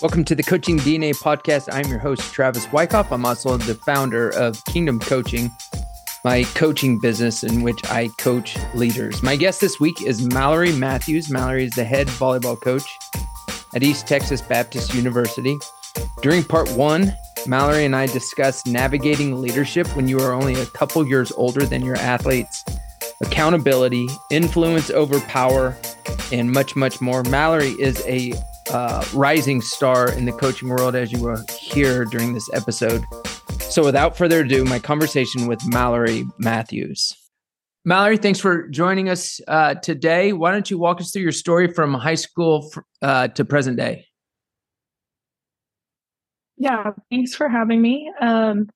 Welcome to the Coaching DNA podcast. I'm your host, Travis Wyckoff. I'm also the founder of Kingdom Coaching, my coaching business in which I coach leaders. My guest this week is Mallory Matthews. Mallory is the head volleyball coach at East Texas Baptist University. During part one, Mallory and I discussed navigating leadership when you are only a couple years older than your athletes, accountability, influence over power, and much, much more. Mallory is a uh, rising star in the coaching world, as you will hear during this episode. So, without further ado, my conversation with Mallory Matthews. Mallory, thanks for joining us uh, today. Why don't you walk us through your story from high school uh, to present day? Yeah, thanks for having me. Um,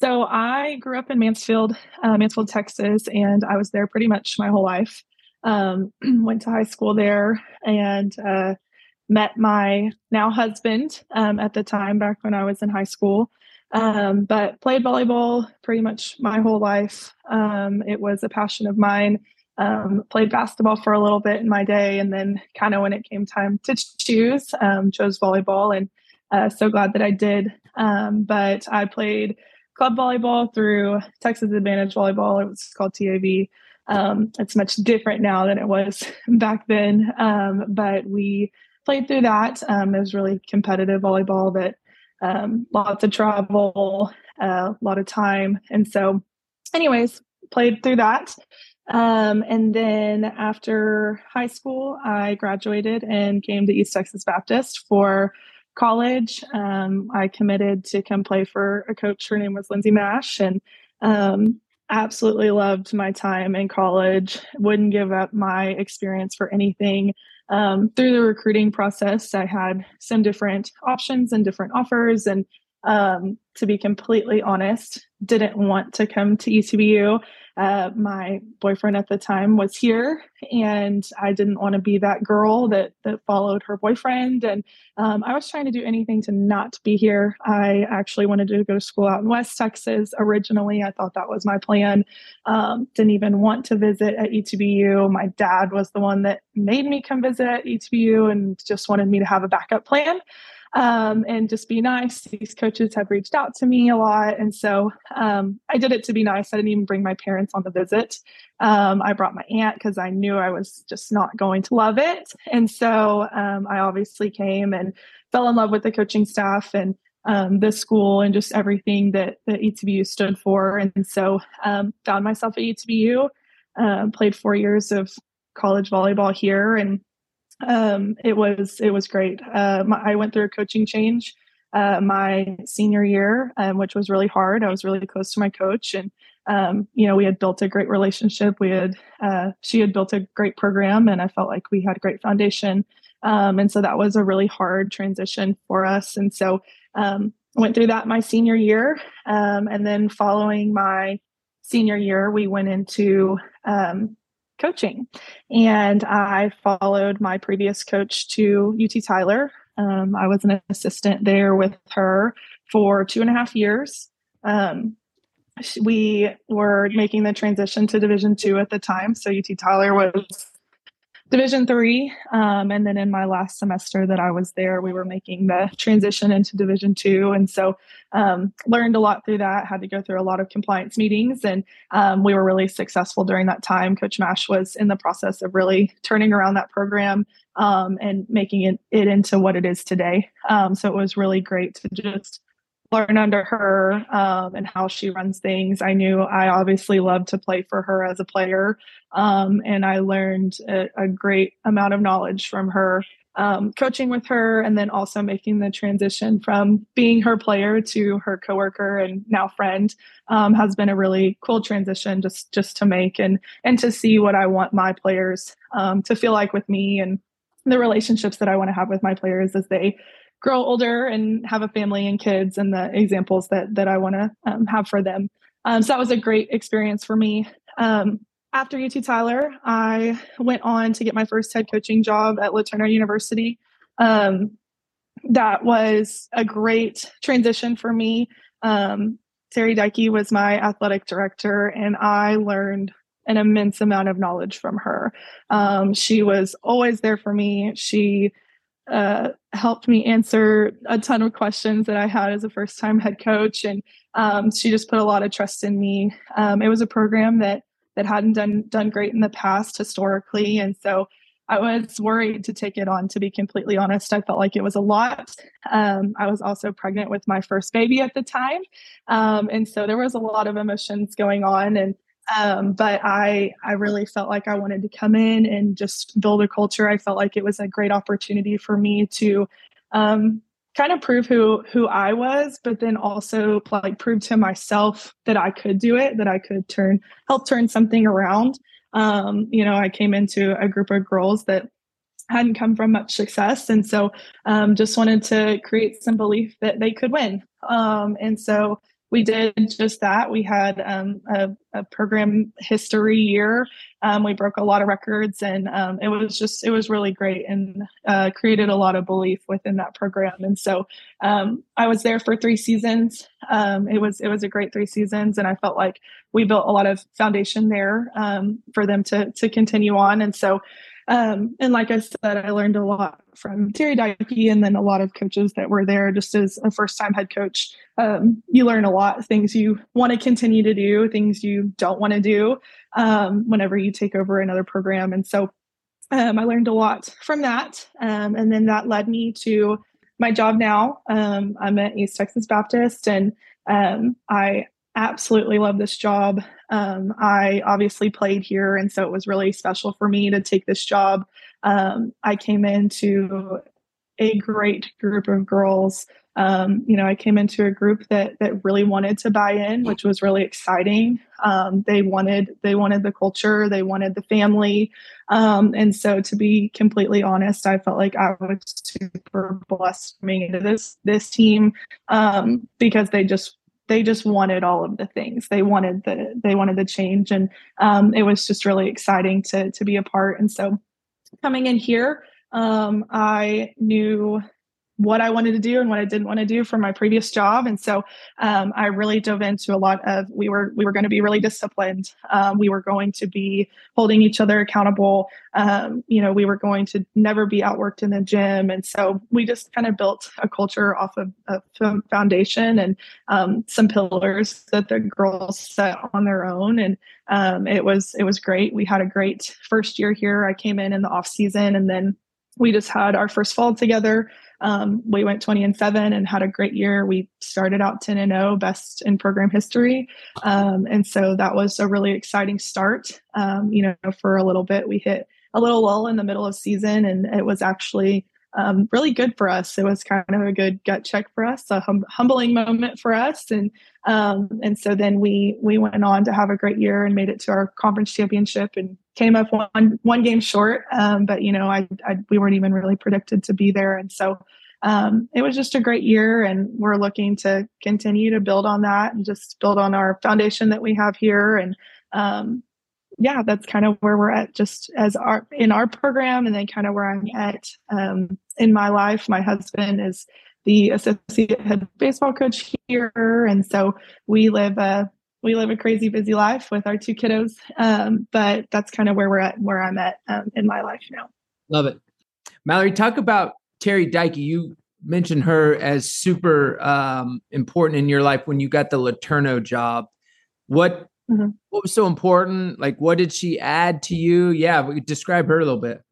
so I grew up in Mansfield, uh, Mansfield, Texas, and I was there pretty much my whole life. Um, went to high school there and uh, met my now husband um, at the time back when I was in high school. Um, but played volleyball pretty much my whole life. Um, it was a passion of mine. Um, played basketball for a little bit in my day, and then kind of when it came time to choose, um, chose volleyball, and uh, so glad that I did. Um, but I played club volleyball through Texas Advantage Volleyball. It was called TAV. It's much different now than it was back then, but we played through that. Um, it was really competitive volleyball that um, lots of travel, uh, a lot of time. And so, anyways, played through that. Um, and then after high school, I graduated and came to East Texas Baptist for college. Um, I committed to come play for a coach. Her name was Lindsay Mash, and um, absolutely loved my time in college. Wouldn't give up my experience for anything. Um, through the recruiting process, I had some different options and different offers, and um, to be completely honest, didn't want to come to ETBU. Uh, my boyfriend at the time was here, and I didn't want to be that girl that that followed her boyfriend. And um, I was trying to do anything to not be here. I actually wanted to go to school out in West Texas originally. I thought that was my plan. Um, didn't even want to visit at ETBU. My dad was the one that made me come visit at ETBU and just wanted me to have a backup plan um, and just be nice. These coaches have reached out to me a lot. And so um, I did it to be nice. I didn't even bring my parents on the visit. Um, I brought my aunt because I knew I was just not going to love it. And so um, I obviously came and fell in love with the coaching staff and um, the school and just everything that, that ETBU stood for. And so um, found myself at ETBU, uh, played four years of college volleyball here and um, it was it was great. Uh, my, I went through a coaching change uh, my senior year, um, which was really hard. I was really close to my coach, and um, you know we had built a great relationship. We had uh, she had built a great program, and I felt like we had a great foundation. Um, and so that was a really hard transition for us. And so um, went through that my senior year, um, and then following my senior year, we went into coaching. And I followed my previous coach to UT Tyler. Um, I was an assistant there with her for two and a half years. Um, we were making the transition to Division two at the time. So UT Tyler was Division three, um, and then in my last semester that I was there, we were making the transition into Division two, and so um, learned a lot through that. Had to go through a lot of compliance meetings, and um, we were really successful during that time. Coach Mash was in the process of really turning around that program um, and making it, it into what it is today. Um, so it was really great to just learn under her um, and how she runs things. I knew I obviously loved to play for her as a player, um, and I learned a, a, great amount of knowledge from her. Um, coaching with her, and then also making the transition from being her player to her coworker and now friend um, has been a really cool transition just just to make and and to see what I want my players um, to feel like with me and the relationships that I want to have with my players as they grow older and have a family and kids and the examples that that I want to um, have for them. Um, so that was a great experience for me. Um, after UT Tyler, I went on to get my first head coaching job at LeTourneau University. Um, that was a great transition for me. Um, Terry Dykey was my athletic director, and I learned an immense amount of knowledge from her. Um, she was always there for me. She uh, helped me answer a ton of questions that I had as a first time head coach. And um, she just put a lot of trust in me. Um, it was a program that that hadn't done done great in the past historically, and so I was worried to take it on. To be completely honest, I felt like it was a lot. Um, I was also pregnant with my first baby at the time, um, and so there was a lot of emotions going on. And um, but I I really felt like I wanted to come in and just build a culture. I felt like it was a great opportunity for me to um, kind of prove who who I was, but then also like prove to myself that I could do it, that I could turn help turn something around. Um, you know, I came into a group of girls that hadn't come from much success, and so um, just wanted to create some belief that they could win. Um, and so we did just that. We had um, a, a, program history year. Um, we broke a lot of records, and um, it was just it was really great and uh, created a lot of belief within that program. And so um, I was there for three seasons. Um, it was it was a great three seasons, and I felt like we built a lot of foundation there um, for them to to continue on. And so um, and like I said, I learned a lot from Terry Dykey and then a lot of coaches that were there just as a first time head coach. Um, you learn a lot things you want to continue to do, things you don't want to do um, whenever you take over another program. And so um, I learned a lot from that. Um, and then that led me to my job now. Um, I'm at East Texas Baptist and I absolutely love this job. Um, I obviously played here, and so it was really special for me to take this job. Um, I came into a great group of girls. Um, you know, I came into a group that that really wanted to buy in, which was really exciting. Um, they wanted they wanted the culture, they wanted the family, um, and so to be completely honest, I felt like I was super blessed coming into this this team um, because they just they just wanted all of the things. They wanted the they wanted the change. And um, it was just really exciting to to be a part. And so coming in here um, i knew what I wanted to do and what I didn't want to do for my previous job. And so um, I really dove into a lot of we were we were going to be really disciplined. Um, we were going to be holding each other accountable. Um, you know, we were going to never be outworked in the gym. And so we just kind of built a culture off of a foundation and um, some pillars that the girls set on their own. And um, it was it was great. We had a great first year here. I came in in the off season and then we just had our first fall together um, we went 20 and 7 and had a great year. We started out 10 and 0, best in program history. Um, and so that was a really exciting start. Um, you know, for a little bit, we hit a little lull in the middle of season, and it was actually um, really good for us. It was kind of a good gut check for us, a hum- humbling moment for us, and um, and so then we we went on to have a great year and made it to our conference championship and came up one one game short. Um, but you know, I, I, we weren't even really predicted to be there, and so um, it was just a great year. And we're looking to continue to build on that and just build on our foundation that we have here. And um, yeah, that's kind of where we're at, just as our in our program, and then kind of where I'm at um, in my life. My husband is the associate head baseball coach here, and so we live a we live a crazy busy life with our two kiddos. Um, but that's kind of where we're at, where I'm at um, in my life now. Love it, Mallory. Talk about Terry Dykey. You mentioned her as super um, important in your life when you got the LeTourneau job. What mm-hmm. what was so important? Like, what did she add to you? Yeah, describe her a little bit.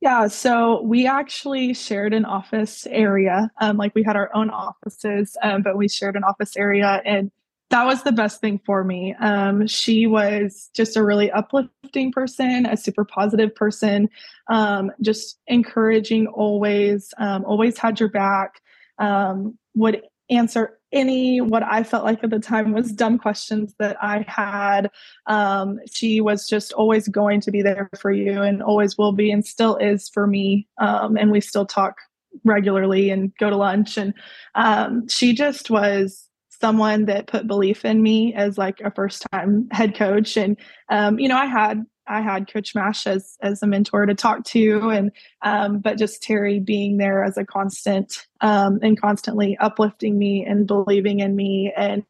Yeah, so we actually shared an office area. Um, like we had our own offices, um, but we shared an office area, and that was the best thing for me. Um, she was just a really uplifting person, a super positive person, um, just encouraging always, um, always had your back, um, would answer any what I felt like at the time was dumb questions that I had. Um, she was just always going to be there for you and always will be and still is for me. Um, and we still talk regularly and go to lunch. And she just was someone that put belief in me as like a first time head coach. And um, you know i had i had coach mash as as a mentor to talk to and um, but just terry being there as a constant um, and constantly uplifting me and believing in me. And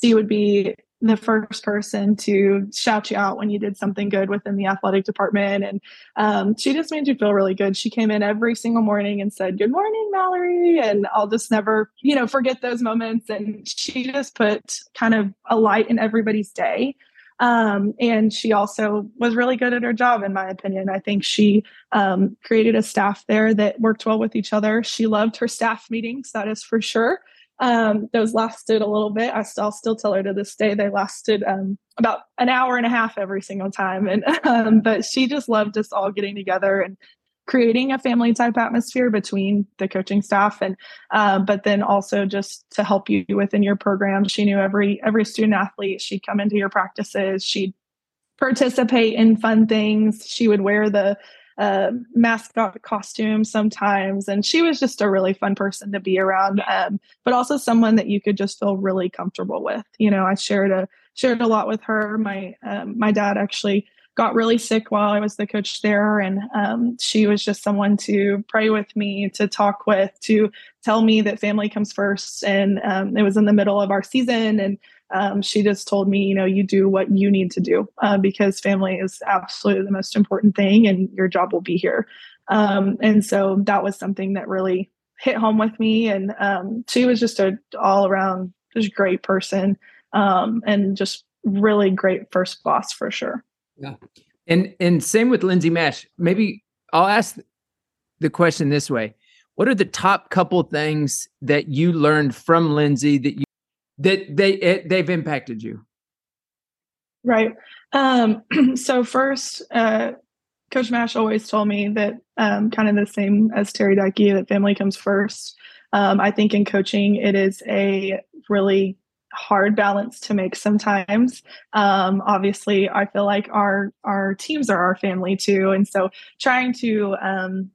she would be the first person to shout you out when you did something good within the athletic department. And um, she just made you feel really good. She came in every single morning and said, Good morning, Mallory. And I'll just never, you know, forget those moments. And she just put kind of a light in everybody's day. Um, and she also was really good at her job, in my opinion. I think she um, created a staff there that worked well with each other. She loved her staff meetings, that is for sure. Um, those lasted a little bit. I still still tell her to this day they lasted um, about an hour and a half every single time. And um, but she just loved us all getting together and creating a family type atmosphere between the coaching staff and uh, but then also just to help you within your program. She knew every every student athlete. She'd come into your practices. She'd participate in fun things. She would wear the uh, mascot costume sometimes. And she was just a really fun person to be around, um, but also someone that you could just feel really comfortable with. You know, I shared a shared a lot with her. My um, my dad actually got really sick while I was the coach there, and um, she was just someone to pray with me, to talk with, to tell me that family comes first. And um, it was in the middle of our season, and um, she just told me, you know, you do what you need to do uh, because family is absolutely the most important thing, and your job will be here. Um, and so that was something that really hit home with me. And um, she was just a all around just great person um, and just really great first boss for sure. Yeah, and and same with Lindsay Mash. Maybe I'll ask the question this way: What are the top couple things that you learned from Lindsay that you that they it, they've impacted you. Right. Um so first uh coach mash always told me that um kind of the same as terry Dykey, that family comes first. Um i think in coaching it is a really hard balance to make sometimes. Um obviously i feel like our our teams are our family too and so trying to um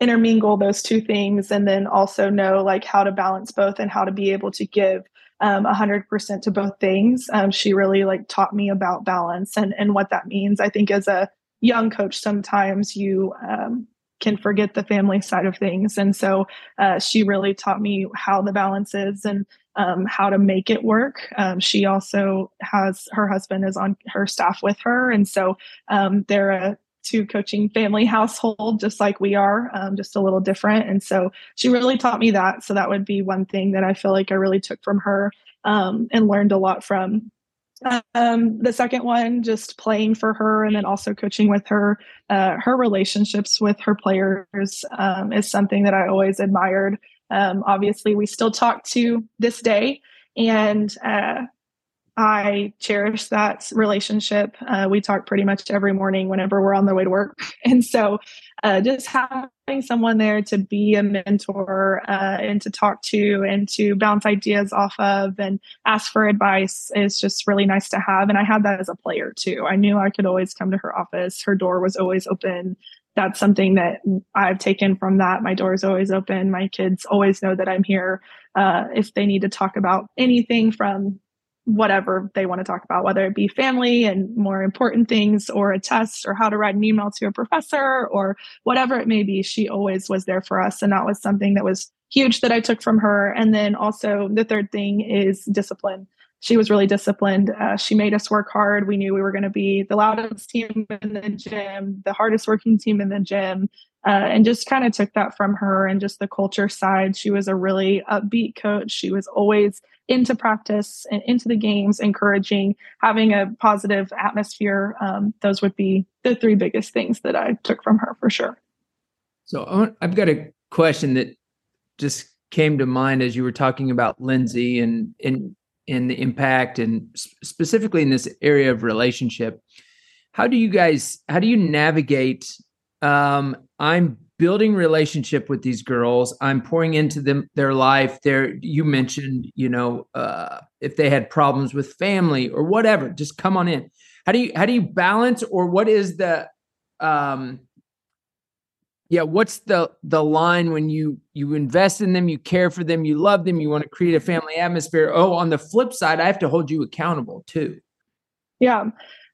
intermingle those two things and then also know like how to balance both and how to be able to give um, 100% to both things. Um, she really like taught me about balance and, and what that means. I think as a young coach, sometimes you um, can forget the family side of things. And so uh, she really taught me how the balance is and um, how to make it work. Um, she also has her husband is on her staff with her. And so um, they're a two coaching family household, just like we are, um, just a little different. And so she really taught me that. So that would be one thing that I feel like I really took from her um, and learned a lot from. Um, the second one, just playing for her and then also coaching with her. Uh, her relationships with her players um, is something that I always admired. Um, obviously, we still talk to this day. And uh, I cherish that relationship. Uh, we talk pretty much every morning whenever we're on the way to work. And so uh, just having someone there to be a mentor uh, and to talk to and to bounce ideas off of and ask for advice is just really nice to have. And I had that as a player too. I knew I could always come to her office, her door was always open. That's something that I've taken from that. My door is always open. My kids always know that I'm here. Uh, if they need to talk about anything from whatever they want to talk about, whether it be family and more important things or a test or how to write an email to a professor or whatever it may be. She always was there for us. And that was something that was huge that I took from her. And then also the third thing is discipline. She was really disciplined. Uh, she made us work hard. We knew we were going to be the loudest team in the gym, the hardest working team in the gym, uh, and just kind of took that from her and just the culture side. She was a really upbeat coach. She was always into practice and into the games, encouraging, having a positive atmosphere. Um, those would be the three biggest things that I took from her for sure. So I've got a question that just came to mind as you were talking about Lindsay and and and the impact and specifically in this area of relationship. How do you guys how do you navigate um, I'm building relationship with these girls. I'm pouring into them their life. There, you mentioned, you know, uh, if they had problems with family or whatever, just come on in. How do you how do you balance, or what is the, um, yeah, what's the the line when you you invest in them, you care for them, you love them, you want to create a family atmosphere. Oh, on the flip side, I have to hold you accountable too. Yeah.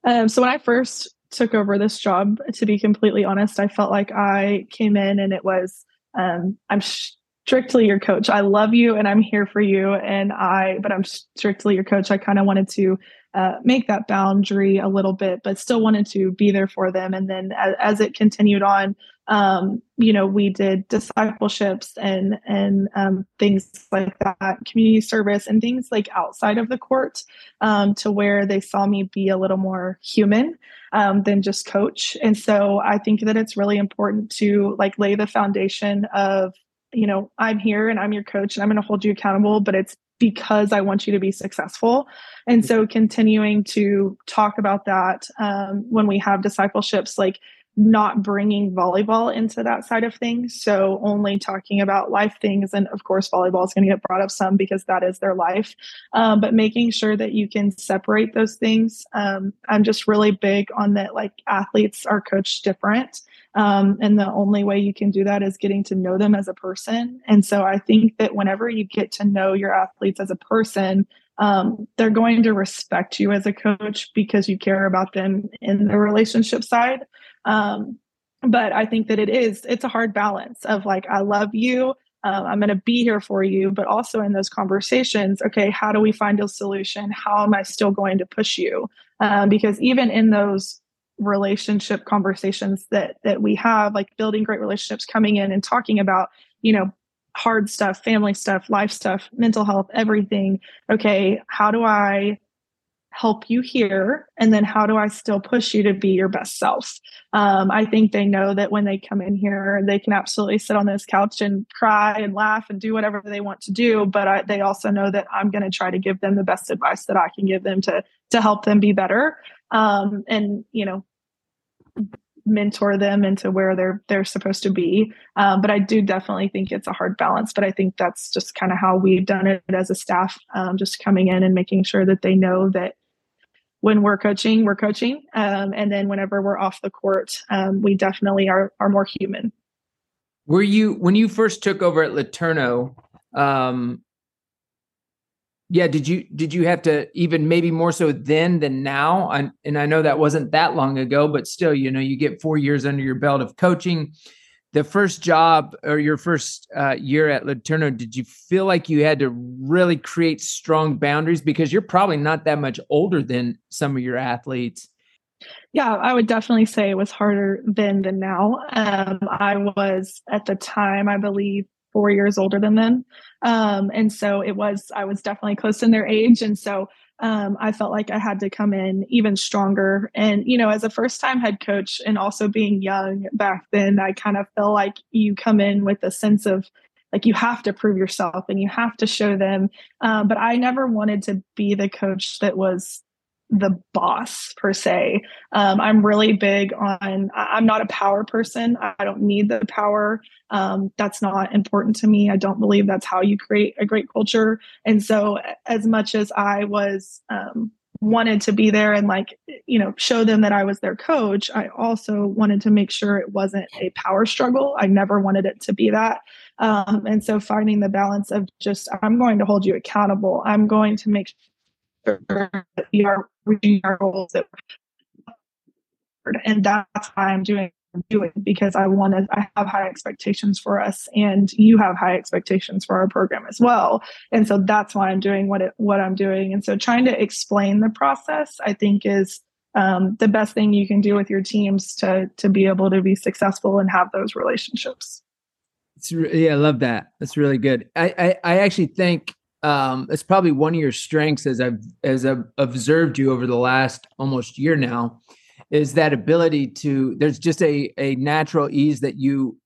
Um, so when I first took over this job, to be completely honest, I felt like I came in and it was, um, I'm strictly your coach. I love you and I'm here for you. And I, but I'm strictly your coach. I kind of wanted to uh, make that boundary a little bit, but still wanted to be there for them. And then as, as it continued on, um, you know, we did discipleships and and um, things like that, community service and things like outside of the court, um, to where they saw me be a little more human um, than just coach. And so I think that it's really important to like lay the foundation of, you know, I'm here and I'm your coach and I'm going to hold you accountable, but it's because I want you to be successful. And so continuing to talk about that um, when we have discipleships, like not bringing volleyball into that side of things. So only talking about life things. And of course, volleyball is going to get brought up some because that is their life. Um, but making sure that you can separate those things. Um, I'm just really big on that, like athletes are coached different. Um, and the only way you can do that is getting to know them as a person. And so I think that whenever you get to know your athletes as a person, um, they're going to respect you as a coach because you care about them in the relationship side. Um, but I think that it is, it's a hard balance of like, I love you. Um, I'm going to be here for you, but also in those conversations, okay, how do we find a solution? How am I still going to push you? Um, because even in those relationship conversations that that we have, like building great relationships, coming in and talking about, you know, hard stuff, family stuff, life stuff, mental health, everything. Okay, how do I help you here? And then how do i still push you to be your best self? Um, i think they know that when they come in here they can absolutely sit on this couch and cry and laugh and do whatever they want to do. But I, they also know that i'm going to try to give them the best advice that i can give them to to help them be better. Um, and you know mentor them into where they're they're supposed to be um, but i do definitely think it's a hard balance but i think that's just kind of how we've done it as a staff um, just coming in and making sure that they know that when we're coaching, we're coaching. Um, and then whenever we're off the court, um, we definitely are, are more human. Were you, when you first took over at LeTourneau? Yeah, did you, did you have to even maybe more so then than now? And, and I know that wasn't that long ago, but still, you know, you get four years under your belt of coaching the first job or your first uh, year at LeTourneau, did you feel like you had to really create strong boundaries because you're probably not that much older than some of your athletes? Yeah, I would definitely say it was harder then than now. Um, I was at the time, I believe, four years older than them, um, and so it was. I was definitely close in their age, and so um, I felt like I had to come in even stronger. And, you know, as a first time head coach and also being young back then, I kind of feel like you come in with a sense of like you have to prove yourself and you have to show them. Um, but I never wanted to be the coach that was the boss per se. Um, I'm really big on, I'm not a power person. I don't need the power. Um, that's not important to me. I don't believe that's how you create a great culture. And so, as much as I was, um, wanted to be there and like you know show them that i was their coach i also wanted to make sure it wasn't a power struggle i never wanted it to be that um, and so finding the balance of just i'm going to hold you accountable i'm going to make we are reaching our goals that and that's why I'm doing doing because I want to I have high expectations for us and you have high expectations for our program as well. And so that's why I'm doing what it what I'm doing. And so trying to explain the process I think is um, the best thing you can do with your teams to to be able to be successful and have those relationships. Re- yeah, I love that. That's really good. I, I I actually think um, it's probably one of your strengths as I've as I've observed you over the last almost year now, is that ability to there's just a a natural ease that you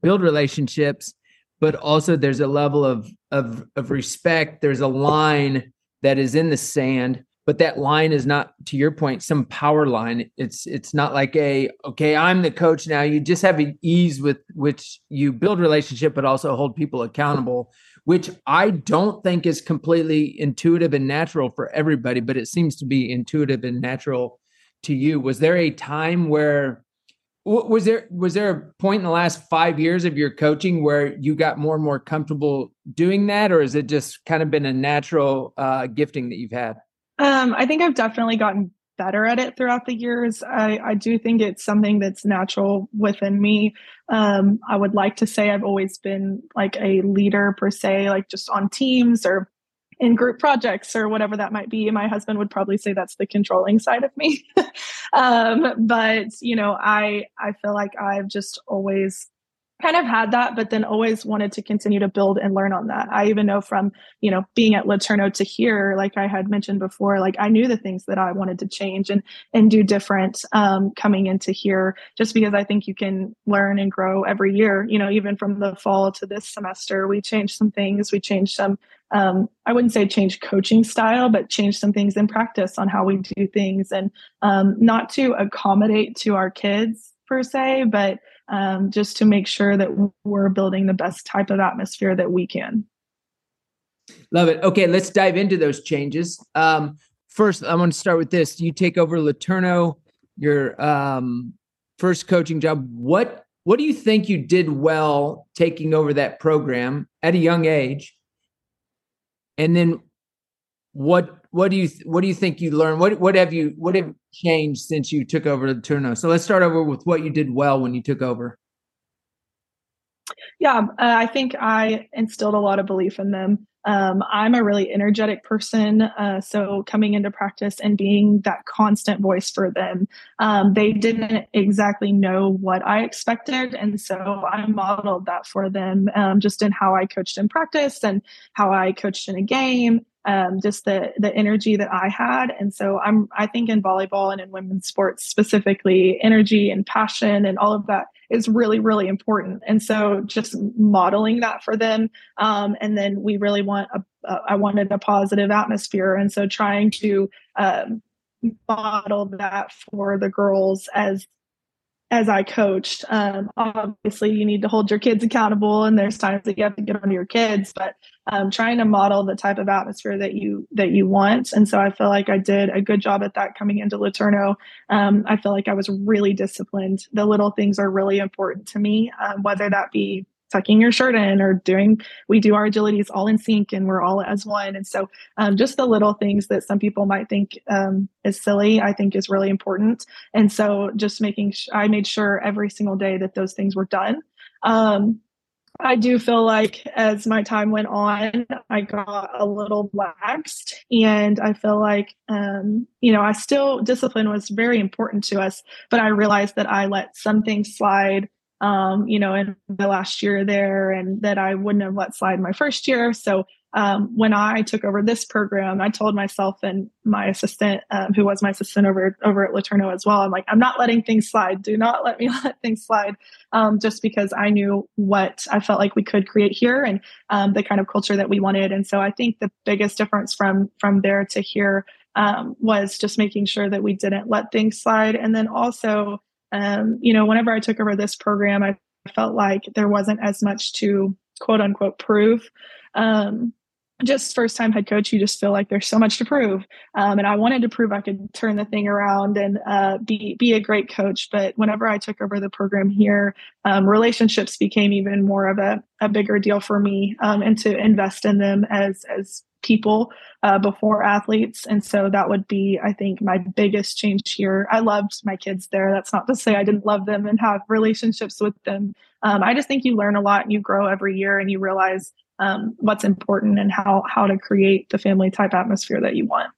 build relationships, but also there's a level of of of respect. There's a line that is in the sand, but that line is not to your point some power line. It's it's not like a okay, I'm the coach now. You just have an ease with which you build relationship, but also hold people accountable which I don't think is completely intuitive and natural for everybody, but it seems to be intuitive and natural to you. Was there a time where was there was there a point in the last five years of your coaching where you got more and more comfortable doing that, or has it just kind of been a natural uh, gifting that you've had? Um, I think I've definitely gotten better at it throughout the years. I, I do think it's something that's natural within me. Um, I would like to say I've always been like a leader per se, like just on teams or in group projects or whatever that might be. My husband would probably say that's the controlling side of me. um, but you know, I I feel like I've just always kind of had that, but then always wanted to continue to build and learn on that. I even know from, you know, being at LeTourneau to here, like I had mentioned before, like I knew the things that I wanted to change and and do different um, coming into here, just because I think you can learn and grow every year. You know, even from the fall to this semester, we changed some things. We changed some. Um, I wouldn't say change coaching style, but change some things in practice on how we do things, and um, not to accommodate to our kids per se, but um, just to make sure that we're building the best type of atmosphere that we can. Love it. Okay, let's dive into those changes. Um, first, I want to start with this. You take over LeTourneau, your um, first coaching job. What what do you think you did well taking over that program at a young age? And then what what do you what do you think you learned? What what have you what have changed since you took over the Turno? So let's start over with what you did well when you took over. Yeah, uh, I think I instilled a lot of belief in them. Um, I'm a really energetic person, uh, so coming into practice and being that constant voice for them, um, they didn't exactly know what I expected, and so I modeled that for them, um, just in how I coached in practice and how I coached in a game, um, just the the energy that I had. And so I'm I think in volleyball and in women's sports specifically, energy and passion and all of that is really really important. And so just modeling that for them, um, and then we really want I wanted a positive atmosphere, and so trying to um, model that for the girls as as I coached. Um, obviously, you need to hold your kids accountable, and there's times that you have to get on your kids. But um, trying to model the type of atmosphere that you that you want, and so I feel like I did a good job at that coming into LeTourneau. Um, I feel like I was really disciplined. The little things are really important to me, um, whether that be tucking your shirt in or doing we do our agilities all in sync and we're all as one. And so um, just the little things that some people might think um, is silly i think is really important. And so just making sh- i made sure every single day that those things were done. Um, I do feel like as my time went on, I got a little laxed, and I feel like, um, you know, I still discipline was very important to us, but I realized that I let some things slide um, you know, in the last year there and that I wouldn't have let slide my first year. So um, when I took over this program, I told myself and my assistant, um, who was my assistant over over at LeTourneau as well, I'm like, I'm not letting things slide. Do not let me let things slide, um, just because I knew what I felt like we could create here and um, the kind of culture that we wanted. And so I think the biggest difference from from there to here um, was just making sure that we didn't let things slide, and then also um, you know, whenever I took over this program, I felt like there wasn't as much to quote unquote prove. Um, just first time head coach, you just feel like there's so much to prove. Um, and I wanted to prove I could turn the thing around and uh, be be a great coach. But whenever I took over the program here, um, relationships became even more of a, a bigger deal for me, um, and to invest in them as as people uh, before athletes. And so that would be, I think, my biggest change here. I loved my kids there. That's not to say I didn't love them and have relationships with them. Um, I just think you learn a lot and you grow every year and you realize um, what's important and how how to create the family type atmosphere that you want.